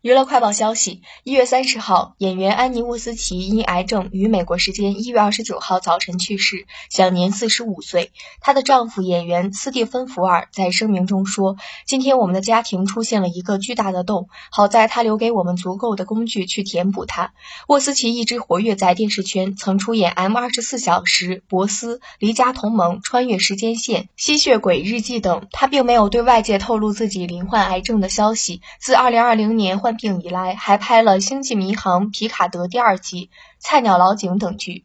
娱乐快报消息：一月三十号，演员安妮沃斯奇因癌症于美国时间一月二十九号早晨去世，享年四十五岁。她的丈夫演员斯蒂芬福尔在声明中说：“今天我们的家庭出现了一个巨大的洞，好在他留给我们足够的工具去填补它。”沃斯奇一直活跃在电视圈，曾出演《M 二十四小时》《博斯》《离家同盟》《穿越时间线》《吸血鬼日记》等。他并没有对外界透露自己罹患癌症的消息。自二零二零年患病以来，还拍了《星际迷航：皮卡德》第二季、《菜鸟老警》等剧。